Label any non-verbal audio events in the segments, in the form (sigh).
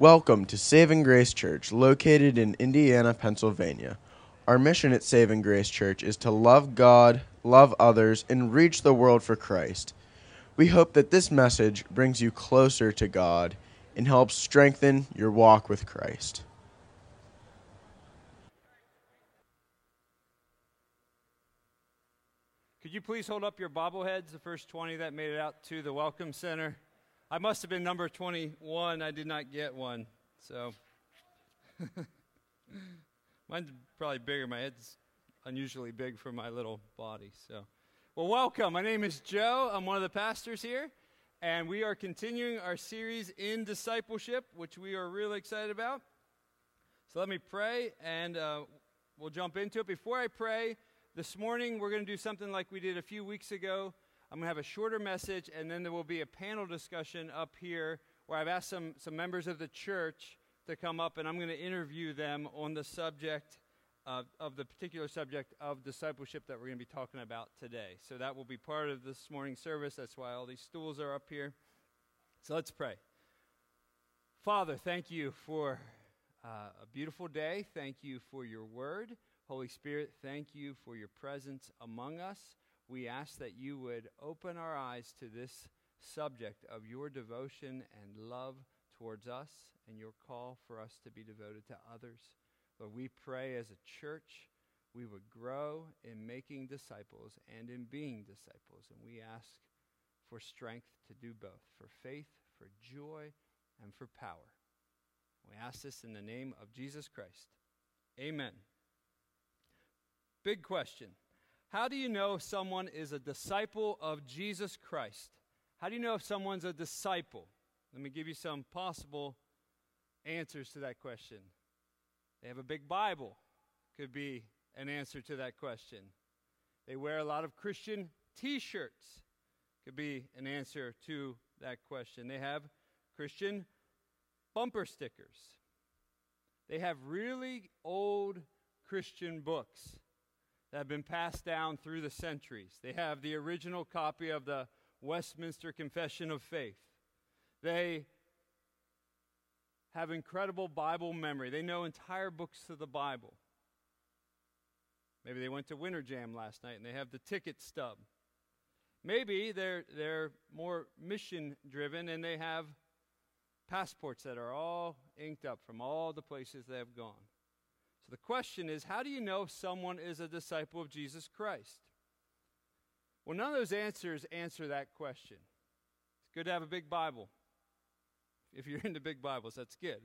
Welcome to Saving Grace Church, located in Indiana, Pennsylvania. Our mission at Saving Grace Church is to love God, love others, and reach the world for Christ. We hope that this message brings you closer to God and helps strengthen your walk with Christ. Could you please hold up your bobbleheads, the first 20 that made it out to the Welcome Center? I must have been number 21. I did not get one. So (laughs) mine's probably bigger. My head's unusually big for my little body. So, well, welcome. My name is Joe. I'm one of the pastors here, and we are continuing our series in discipleship, which we are really excited about. So let me pray, and uh, we'll jump into it. Before I pray, this morning, we're going to do something like we did a few weeks ago. I'm going to have a shorter message, and then there will be a panel discussion up here where I've asked some, some members of the church to come up, and I'm going to interview them on the subject of, of the particular subject of discipleship that we're going to be talking about today. So that will be part of this morning's service. That's why all these stools are up here. So let's pray. Father, thank you for uh, a beautiful day. Thank you for your word. Holy Spirit, thank you for your presence among us. We ask that you would open our eyes to this subject of your devotion and love towards us and your call for us to be devoted to others. Lord, we pray as a church we would grow in making disciples and in being disciples. And we ask for strength to do both, for faith, for joy, and for power. We ask this in the name of Jesus Christ. Amen. Big question. How do you know if someone is a disciple of Jesus Christ? How do you know if someone's a disciple? Let me give you some possible answers to that question. They have a big Bible, could be an answer to that question. They wear a lot of Christian t shirts, could be an answer to that question. They have Christian bumper stickers. They have really old Christian books that have been passed down through the centuries. They have the original copy of the Westminster Confession of Faith. They have incredible Bible memory. They know entire books of the Bible. Maybe they went to Winter Jam last night and they have the ticket stub. Maybe they're, they're more mission driven and they have passports that are all inked up from all the places they have gone the question is how do you know if someone is a disciple of Jesus Christ? Well, none of those answers answer that question. It's good to have a big Bible. If you're (laughs) into big Bibles, that's good.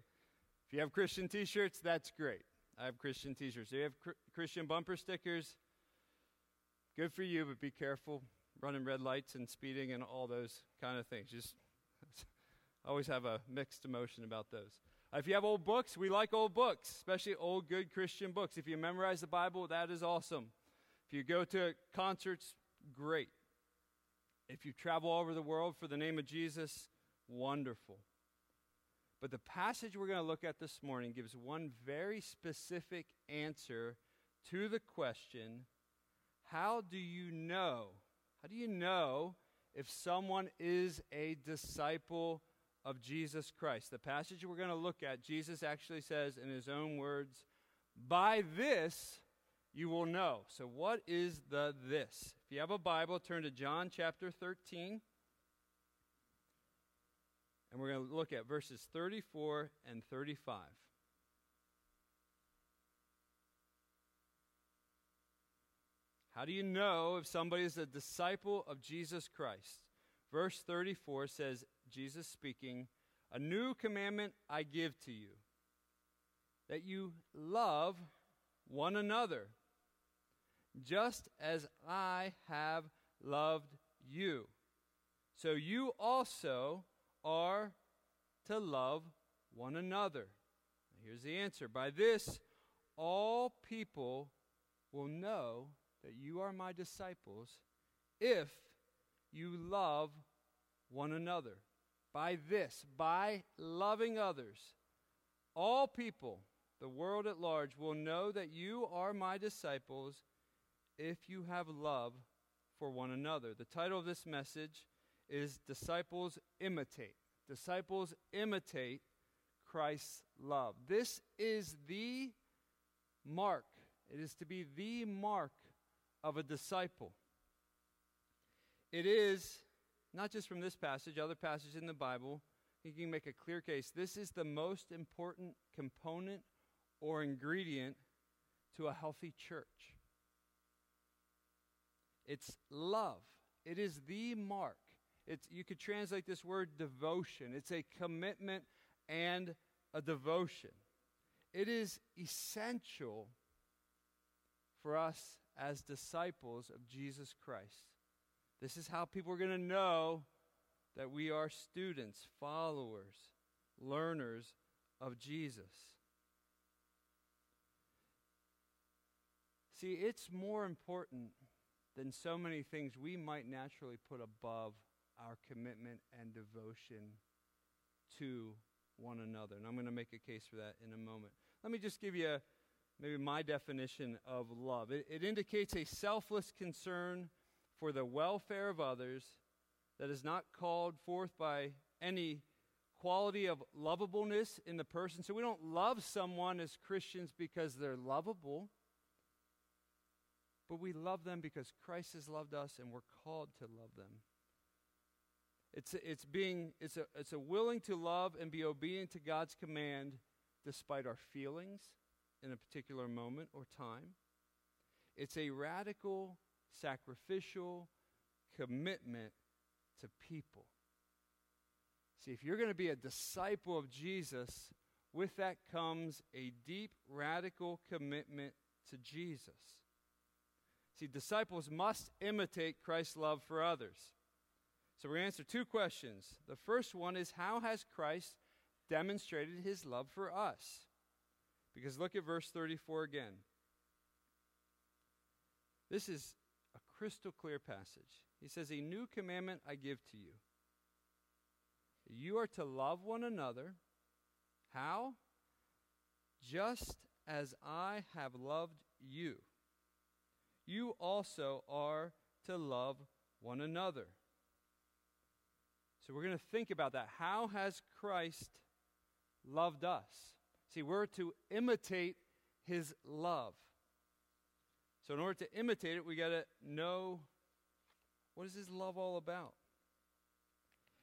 If you have Christian t shirts, that's great. I have Christian t shirts. If you have cr- Christian bumper stickers, good for you, but be careful running red lights and speeding and all those kind of things. Just (laughs) always have a mixed emotion about those. If you have old books, we like old books, especially old, good Christian books. If you memorize the Bible, that is awesome. If you go to concerts, great. If you travel all over the world for the name of Jesus, wonderful. But the passage we're going to look at this morning gives one very specific answer to the question how do you know? How do you know if someone is a disciple of Jesus Christ. The passage we're going to look at, Jesus actually says in his own words, By this you will know. So, what is the this? If you have a Bible, turn to John chapter 13. And we're going to look at verses 34 and 35. How do you know if somebody is a disciple of Jesus Christ? Verse 34 says, Jesus speaking, A new commandment I give to you, that you love one another, just as I have loved you. So you also are to love one another. Here's the answer By this, all people will know that you are my disciples if you love one another. By this, by loving others, all people, the world at large, will know that you are my disciples if you have love for one another. The title of this message is Disciples Imitate. Disciples imitate Christ's love. This is the mark. It is to be the mark of a disciple. It is, not just from this passage, other passages in the Bible, you can make a clear case. This is the most important component or ingredient to a healthy church. It's love. It is the mark. It's, you could translate this word devotion. It's a commitment and a devotion. It is essential for us as disciples of Jesus Christ. This is how people are going to know that we are students, followers, learners of Jesus. See, it's more important than so many things we might naturally put above our commitment and devotion to one another. And I'm going to make a case for that in a moment. Let me just give you a, maybe my definition of love it, it indicates a selfless concern for the welfare of others that is not called forth by any quality of lovableness in the person. So we don't love someone as Christians because they're lovable, but we love them because Christ has loved us and we're called to love them. It's, it's being it's a, it's a willing to love and be obedient to God's command despite our feelings in a particular moment or time. It's a radical, sacrificial commitment to people. See, if you're going to be a disciple of Jesus, with that comes a deep, radical commitment to Jesus. See, disciples must imitate Christ's love for others. So we're going to answer two questions. The first one is How has Christ demonstrated his love for us? Because look at verse 34 again. This is crystal clear passage. He says, A new commandment I give to you. You are to love one another. How? Just as I have loved you. You also are to love one another. So we're going to think about that. How has Christ loved us? See, we're to imitate his love. So in order to imitate it, we got to know what is his love all about?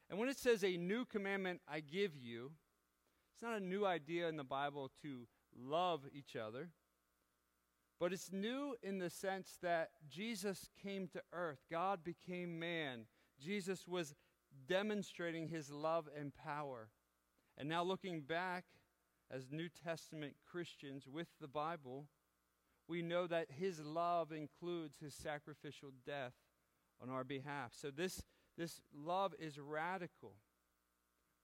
And when it says a new commandment I give you, it's not a new idea in the Bible to love each other, but it's new in the sense that Jesus came to earth. God became man. Jesus was demonstrating his love and power. And now, looking back as New Testament Christians with the Bible, we know that his love includes his sacrificial death on our behalf. So, this, this love is radical.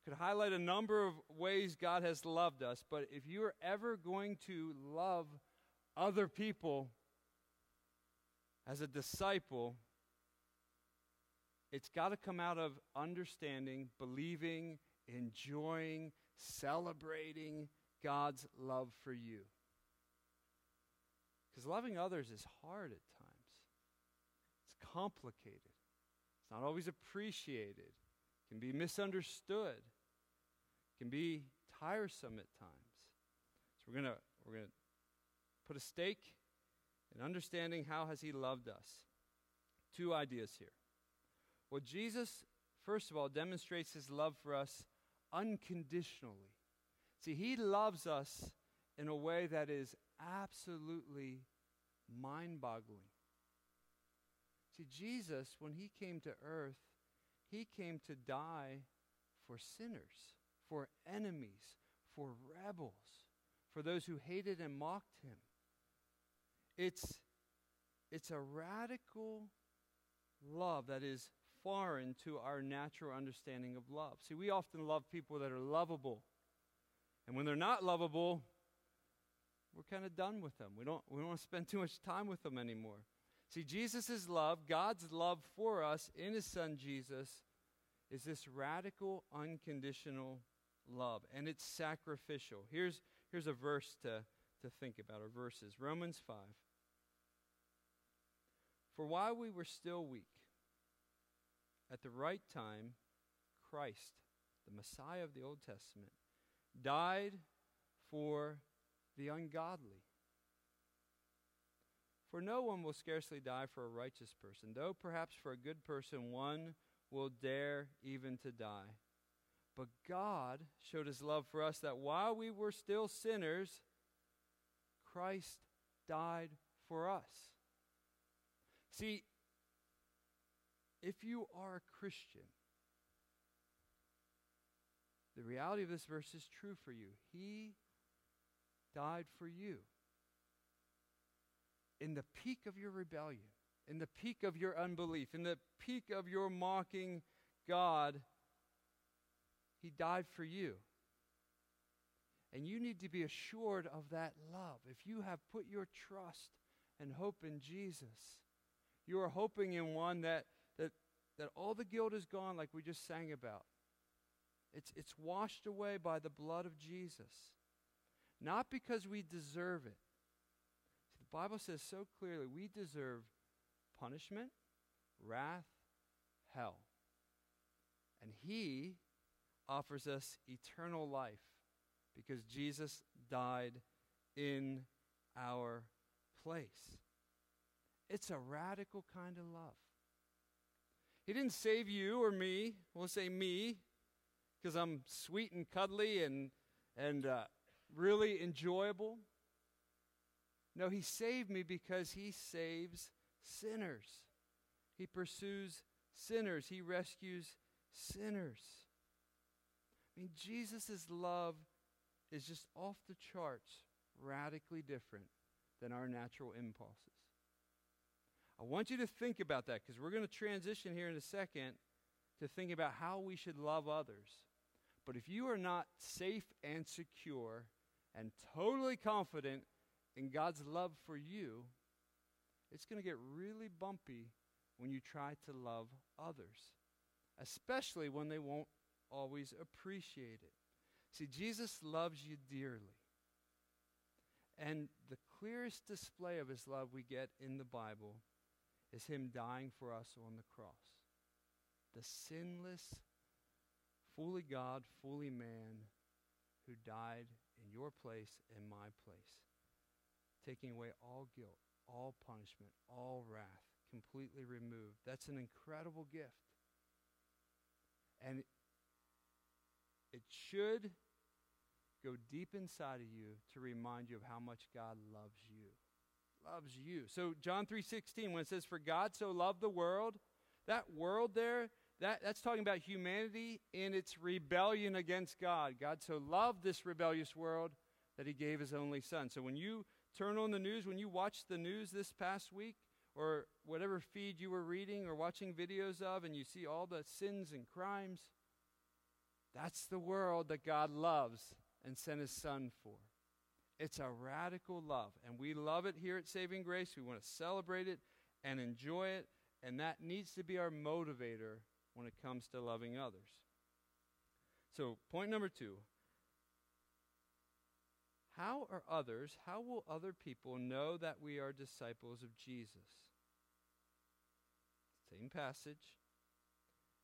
Could highlight a number of ways God has loved us, but if you are ever going to love other people as a disciple, it's got to come out of understanding, believing, enjoying, celebrating God's love for you. Because loving others is hard at times, it's complicated, it's not always appreciated, it can be misunderstood, it can be tiresome at times. So we're going we're going to put a stake in understanding how has he loved us. Two ideas here. Well, Jesus, first of all, demonstrates his love for us unconditionally. See, he loves us in a way that is absolutely mind boggling. See, Jesus, when he came to earth, he came to die for sinners, for enemies, for rebels, for those who hated and mocked him. It's, it's a radical love that is foreign to our natural understanding of love. See, we often love people that are lovable. And when they're not lovable, we're kind of done with them. We don't, we don't want to spend (laughs) too much time with them anymore. See, Jesus' love, God's love for us in his son Jesus, is this radical, unconditional love. And it's sacrificial. Here's, here's a verse to, to think about, or verses Romans 5. For while we were still weak, at the right time, Christ, the Messiah of the Old Testament, died for the ungodly. For no one will scarcely die for a righteous person, though perhaps for a good person one will dare even to die. But God showed his love for us that while we were still sinners, Christ died for us. See, if you are a Christian, the reality of this verse is true for you. He died for you. In the peak of your rebellion, in the peak of your unbelief, in the peak of your mocking God, He died for you. And you need to be assured of that love. If you have put your trust and hope in Jesus, you are hoping in one that, that, that all the guilt is gone, like we just sang about. It's, it's washed away by the blood of Jesus. Not because we deserve it. See, the Bible says so clearly we deserve punishment, wrath, hell. And He offers us eternal life because Jesus died in our place. It's a radical kind of love. He didn't save you or me. We'll say me because I'm sweet and cuddly and, and uh, really enjoyable. No, He saved me because He saves sinners. He pursues sinners. He rescues sinners. I mean, Jesus' love is just off the charts, radically different than our natural impulses. I want you to think about that because we're going to transition here in a second to think about how we should love others. But if you are not safe and secure and totally confident in God's love for you, it's going to get really bumpy when you try to love others, especially when they won't always appreciate it. See, Jesus loves you dearly. And the clearest display of his love we get in the Bible is him dying for us on the cross. The sinless, fully God, fully man who died in your place and my place, taking away all guilt, all punishment, all wrath, completely removed. That's an incredible gift. And it should go deep inside of you to remind you of how much God loves you. Loves you. So John 3:16 when it says for God so loved the world, that world there, that, that's talking about humanity in its rebellion against God. God so loved this rebellious world that he gave his only son. So when you turn on the news, when you watch the news this past week, or whatever feed you were reading or watching videos of, and you see all the sins and crimes, that's the world that God loves and sent his son for. It's a radical love, and we love it here at Saving Grace. We want to celebrate it and enjoy it, and that needs to be our motivator when it comes to loving others. So, point number two how are others, how will other people know that we are disciples of Jesus? Same passage.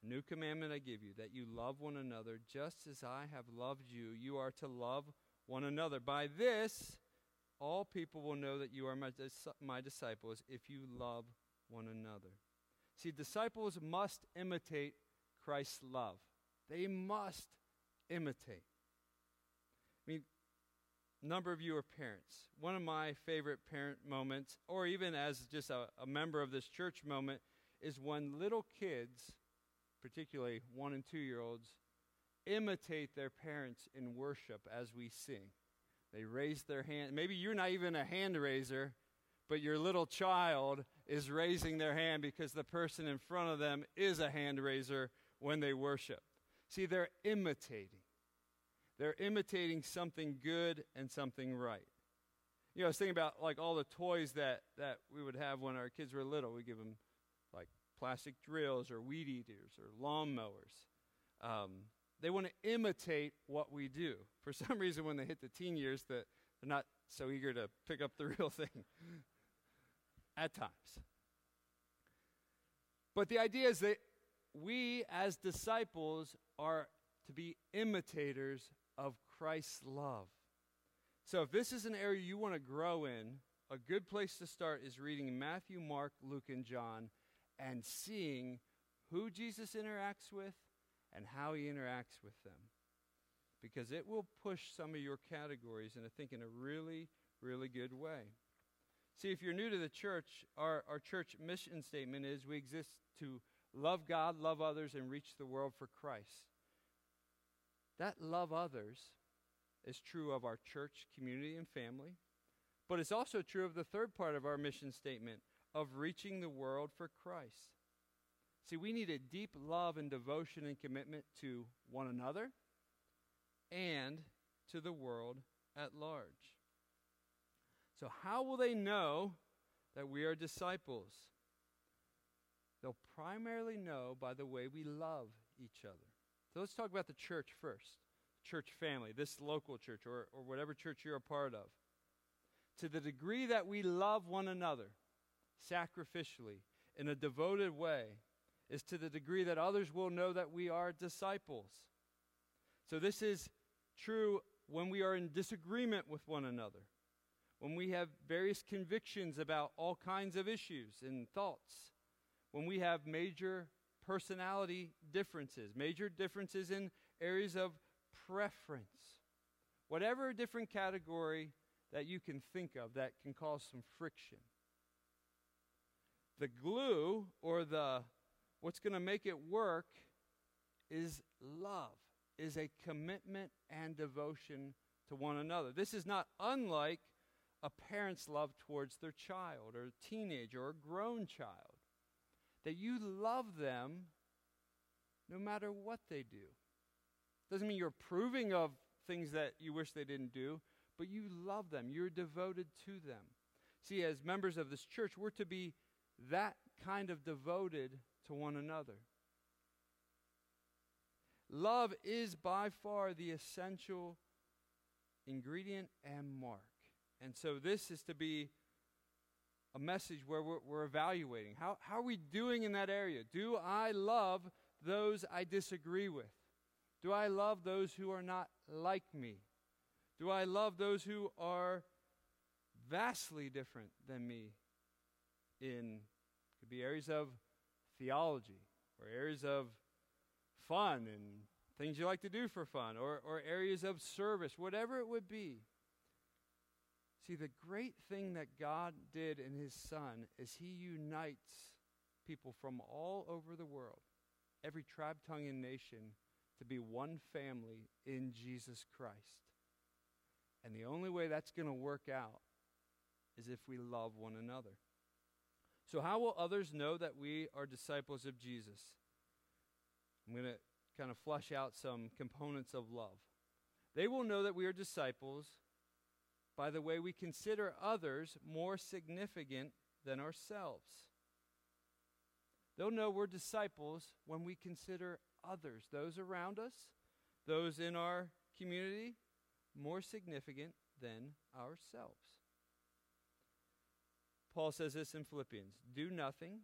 A new commandment I give you, that you love one another just as I have loved you. You are to love one another. By this, all people will know that you are my, dis- my disciples if you love one another. See, disciples must imitate Christ's love. They must imitate. I mean, a number of you are parents. One of my favorite parent moments, or even as just a, a member of this church moment, is when little kids particularly one and two year olds, imitate their parents in worship as we sing. They raise their hand. Maybe you're not even a hand raiser, but your little child is raising their hand because the person in front of them is a hand raiser when they worship. See, they're imitating. They're imitating something good and something right. You know, I was thinking about like all the toys that, that we would have when our kids were little. We give them like plastic drills or weed eaters or lawnmowers. Um, they want to imitate what we do. For (laughs) some reason, when they hit the teen years, that they're not so eager to pick up the (laughs) real thing. At times. But the idea is that we, as disciples, are to be imitators of Christ's love. So, if this is an area you want to grow in, a good place to start is reading Matthew, Mark, Luke, and John and seeing who Jesus interacts with and how he interacts with them. Because it will push some of your categories, and I think in a really, really good way. See, if you're new to the church, our, our church mission statement is we exist to love God, love others, and reach the world for Christ. That love others is true of our church, community, and family, but it's also true of the third part of our mission statement of reaching the world for Christ. See, we need a deep love and devotion and commitment to one another and to the world at large. So, how will they know that we are disciples? They'll primarily know by the way we love each other. So, let's talk about the church first church family, this local church, or, or whatever church you're a part of. To the degree that we love one another sacrificially in a devoted way, is to the degree that others will know that we are disciples. So, this is true when we are in disagreement with one another, when we have various convictions about all kinds of issues and thoughts, when we have major personality differences, major differences in areas of preference, whatever different category that you can think of that can cause some friction. The glue or the what's going to make it work is love, is a commitment and devotion to one another. This is not unlike a parent's love towards their child or a teenager or a grown child. That you love them no matter what they do. Doesn't mean you're approving of things that you wish they didn't do, but you love them. You're devoted to them. See, as members of this church, we're to be that kind of devoted to one another. Love is by far the essential ingredient and mark. And so this is to be a message where we're, we're, evaluating. How, how are we doing in that area? Do I love those I disagree with? Do I love those who are not like me? Do I love those who are vastly different than me in could be areas of theology or areas of fun and things you like to do for fun or, or areas of service, whatever it would be. See, the great thing that God did in His Son is He unites people from all over the world, every tribe, tongue, and nation, to be one family in Jesus Christ. And the only way that's going to work out is if we love one another. So, how will others know that we are disciples of Jesus? I'm going to kind of flush out some components of love. They will know that we are disciples by the way we consider others more significant than ourselves. They'll know we're disciples when we consider others, those around us, those in our community, more significant than ourselves. Paul says this in Philippians Do nothing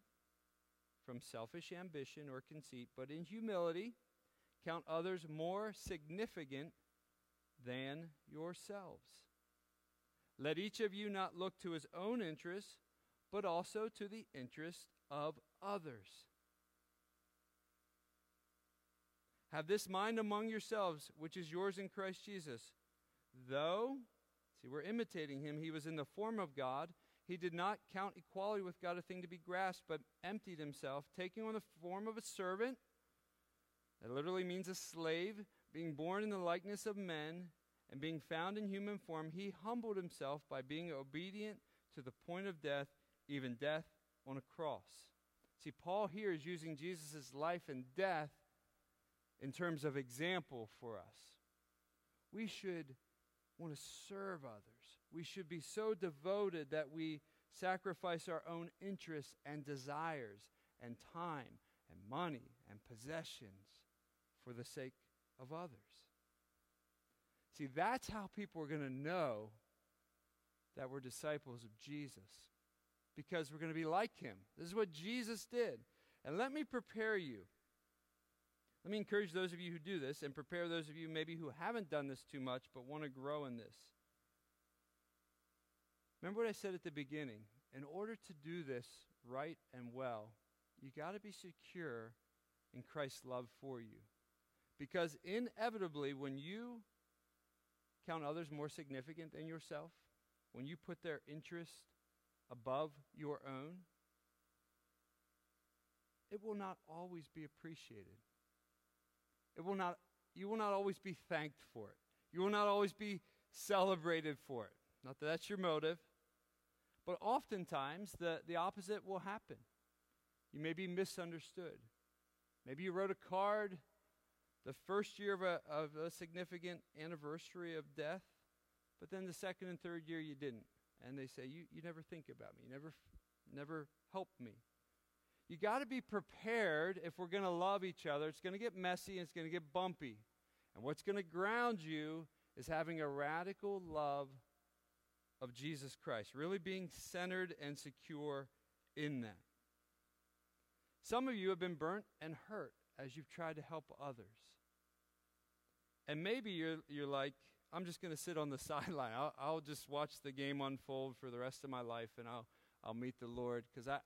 from selfish ambition or conceit, but in humility count others more significant than yourselves. Let each of you not look to his own interests, but also to the interest of others. Have this mind among yourselves, which is yours in Christ Jesus. Though, see, we're imitating him, he was in the form of God he did not count equality with God a thing to be grasped, but emptied himself, taking on the form of a servant. That literally means a slave, being born in the likeness of men, and being found in human form, he humbled himself by being obedient to the point of death, even death on a cross. See, Paul here is using Jesus' life and death in terms of example for us. We should want to serve others we should be so devoted that we sacrifice our own interests and desires and time and money and possessions for the sake of others. See, that's how people are going to know that we're disciples of Jesus because we're going to be like him. This is what Jesus did. And let me prepare you. Let me encourage those of you who do this and prepare those of you maybe who haven't done this too much but want to grow in this. Remember what I said at the beginning? In order to do this right and well, you got to be secure in Christ's love for you. Because inevitably, when you count others more significant than yourself, when you put their interest above your own, it will not always be appreciated. It will not, you will not always be thanked for it. You will not always be celebrated for it. Not that that's your motive, but oftentimes the, the opposite will happen. You may be misunderstood. Maybe you wrote a card the first year of a, of a significant anniversary of death, but then the second and third year you didn't. And they say, You, you never think about me, you never, never help me. You got to be prepared if we're going to love each other. It's going to get messy and it's going to get bumpy. And what's going to ground you is having a radical love of Jesus Christ, really being centered and secure in that. Some of you have been burnt and hurt as you've tried to help others. And maybe you're, you're like, I'm just going to sit on the (laughs) sideline. I'll, I'll just watch the game unfold for the rest of my life and I'll, I'll meet the Lord because I,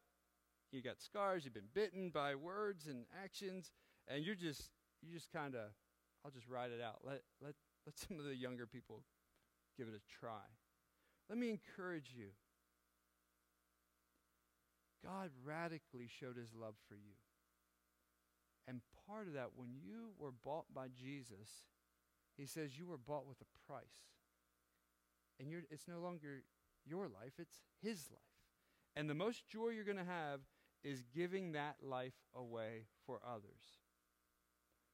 you got scars, you've been bitten by words and actions, and you're just, you just kind of, I'll just ride it out. Let, let, let some of the younger people give it a try. Let me encourage you. God radically showed his love for you. And part of that, when you were bought by Jesus, he says you were bought with a price. And it's no longer your life, it's his life. And the most joy you're going to have is giving that life away for others.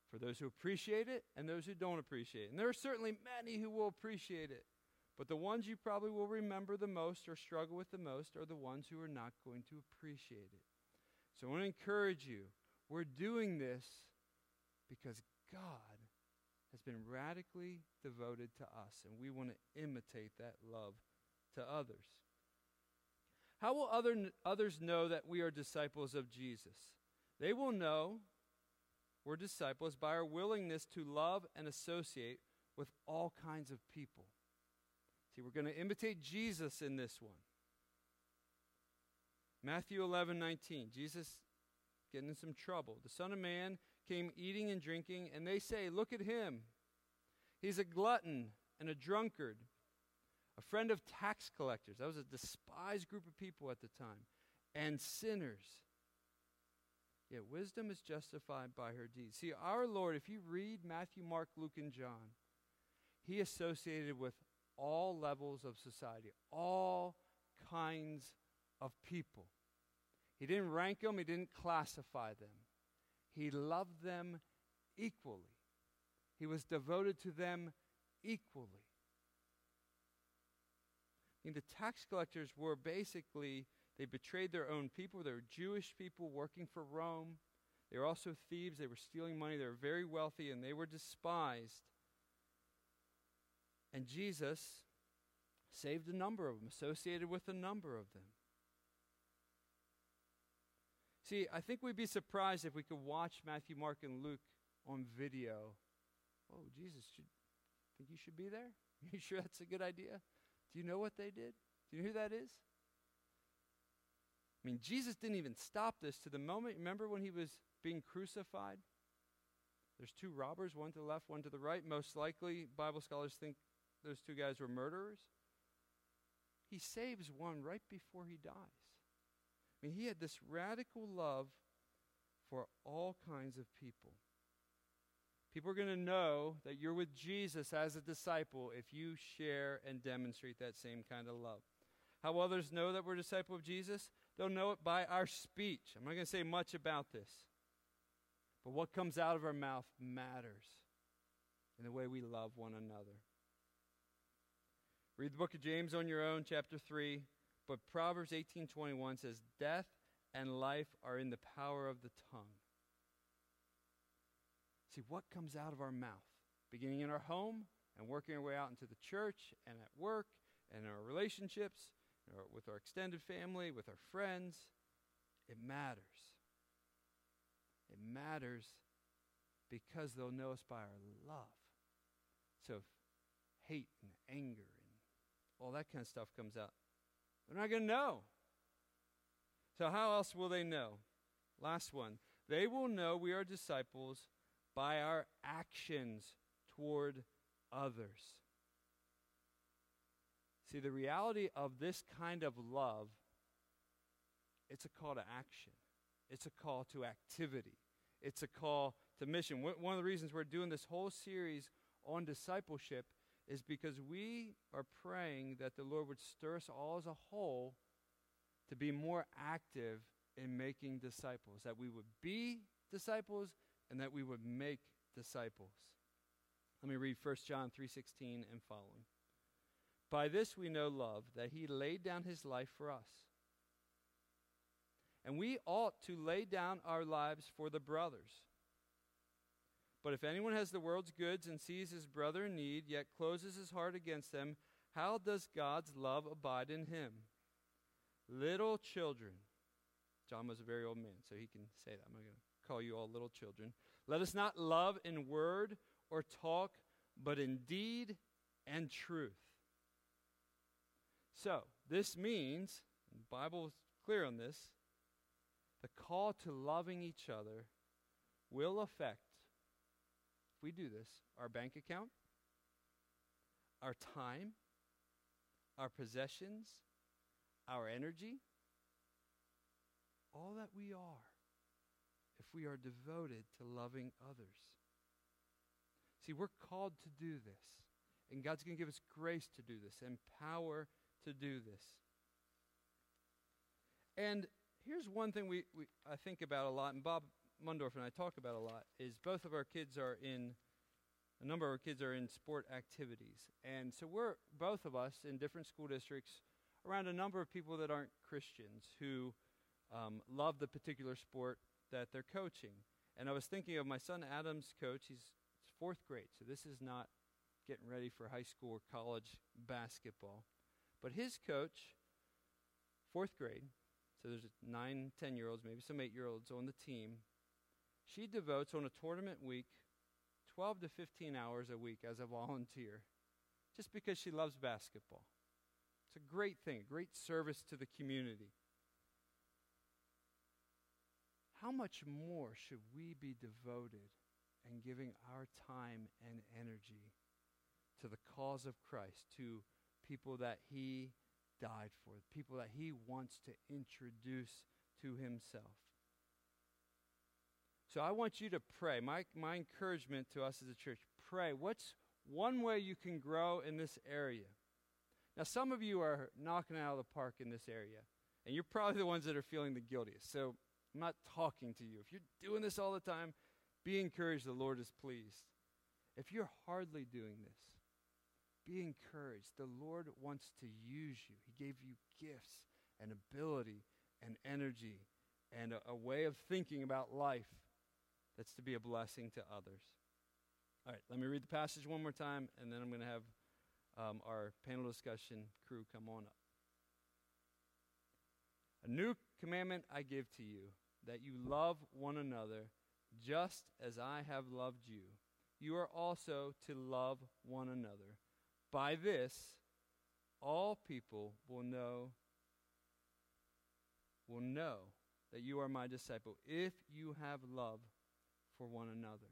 For those who appreciate it and those who don't appreciate it. And there are certainly many who will appreciate it. But the ones you probably will remember the most or struggle with the most are the ones who are not going to appreciate it. So I want to encourage you. We're doing this because God has been radically devoted to us, and we want to imitate that love to others. How will other, others know that we are disciples of Jesus? They will know we're disciples by our willingness to love and associate with all kinds of people. See, we're going to imitate Jesus in this one. Matthew 11, 19. Jesus getting in some trouble. The Son of Man came eating and drinking, and they say, Look at him. He's a glutton and a drunkard, a friend of tax collectors. That was a despised group of people at the time, and sinners. Yet wisdom is justified by her deeds. See, our Lord, if you read Matthew, Mark, Luke, and John, he associated with all levels of society, all kinds of people. He didn't rank them, he didn't classify them. He loved them equally. He was devoted to them equally. I mean, the tax collectors were basically, they betrayed their own people. They were Jewish people working for Rome. They were also thieves. They were stealing money. They were very wealthy and they were despised. And Jesus saved a number of them, associated with a number of them. See, I think we'd be surprised if we could watch Matthew, Mark, and Luke on video. Oh, Jesus, should, think you should be there? (laughs) You sure that's a good idea? Do you know what they did? Do you know who that is? I mean, Jesus didn't even stop this to the moment. Remember when he was being crucified? There's two robbers, one to the left, one to the right. Most likely, Bible scholars think those two guys were murderers. He saves one right before he dies. I mean, he had this radical love for all kinds of people. People are going to know that you're with Jesus as a disciple if you share and demonstrate that same kind of love. How others know that we're a disciple of Jesus? They'll know it by our speech. I'm not going to say much about this. But what comes out of our mouth matters in the way we love one another. Read the book of James on your own, chapter 3. But Proverbs 18:21 says, "Death and life are in the power of the tongue." See what comes out of our mouth, beginning in our home and working our way out into the church and at work and in our relationships, with our extended family, with our friends, it matters. It matters because they'll know us by our love. So hate and anger and all that kind of stuff comes out, they're not going to know. So, how else will they know? Last one. They will know we are disciples by our actions toward others. See, the reality of this kind of love, it's a call to action. It's a call to activity. It's a call to mission. One of the reasons we're doing this whole series on discipleship is because we are praying that the Lord would stir us all as a whole to be more active in making disciples, that we would be disciples and that we would make disciples. Let me read 1 John 3:16 and following. By this we know love, that he laid down his life for us. And we ought to lay down our lives for the brothers. But if anyone has the world's goods and sees his brother in need, yet closes his heart against them, how does God's love abide in him? Little children. John was a very old man, so he can say that. I'm going to call you all little children. Let us not love in word or talk, but in deed and truth. So, this means, the Bible is clear on this, the call to loving each other will affect, we do this, our bank account, our time, our possessions, our energy, all that we are, if we are devoted to loving others. See, we're called to do this. And God's going to give us grace to do this and power to do this. And here's one thing we, we I think about a lot, and Bob Mundorf and I talk about a lot, is both of our kids are in a number of our kids are in sport activities. And so we're both of us in different school districts around a number of people that aren't Christians who um, love the particular sport that they're coaching. And I was thinking of my son Adam's coach. He's fourth grade, so this is not getting ready for high school or college basketball. But his coach, fourth grade, so there's nine, ten year olds, maybe some eight year olds on the team. She devotes on a tournament week 12 to 15 hours a week as a volunteer just because she loves basketball. It's a great thing, a great service to the community. How much more should we be devoted and giving our time and energy to the cause of Christ, to people that He died for, people that He wants to introduce to Himself? So I want you to pray. My, my encouragement to us as a church pray. What's one way you can grow in this area? Now, some of you are knocking out of the park in this area, and you're probably the ones that are feeling the guiltiest. So I'm not talking to you. If you're doing this all the time, be encouraged. The Lord is pleased. If you're hardly doing this, be encouraged. The Lord wants to use you. He gave you gifts and ability and energy and a, a way of thinking about life that's to be a blessing to others. All right, let me read the passage one more time, and then I'm going to have um, our panel discussion crew come on up. A new commandment I give to you that you love one another just as I have loved you. You are also to love one another. By this, all people will know will know that you are my disciple if you have love for one another.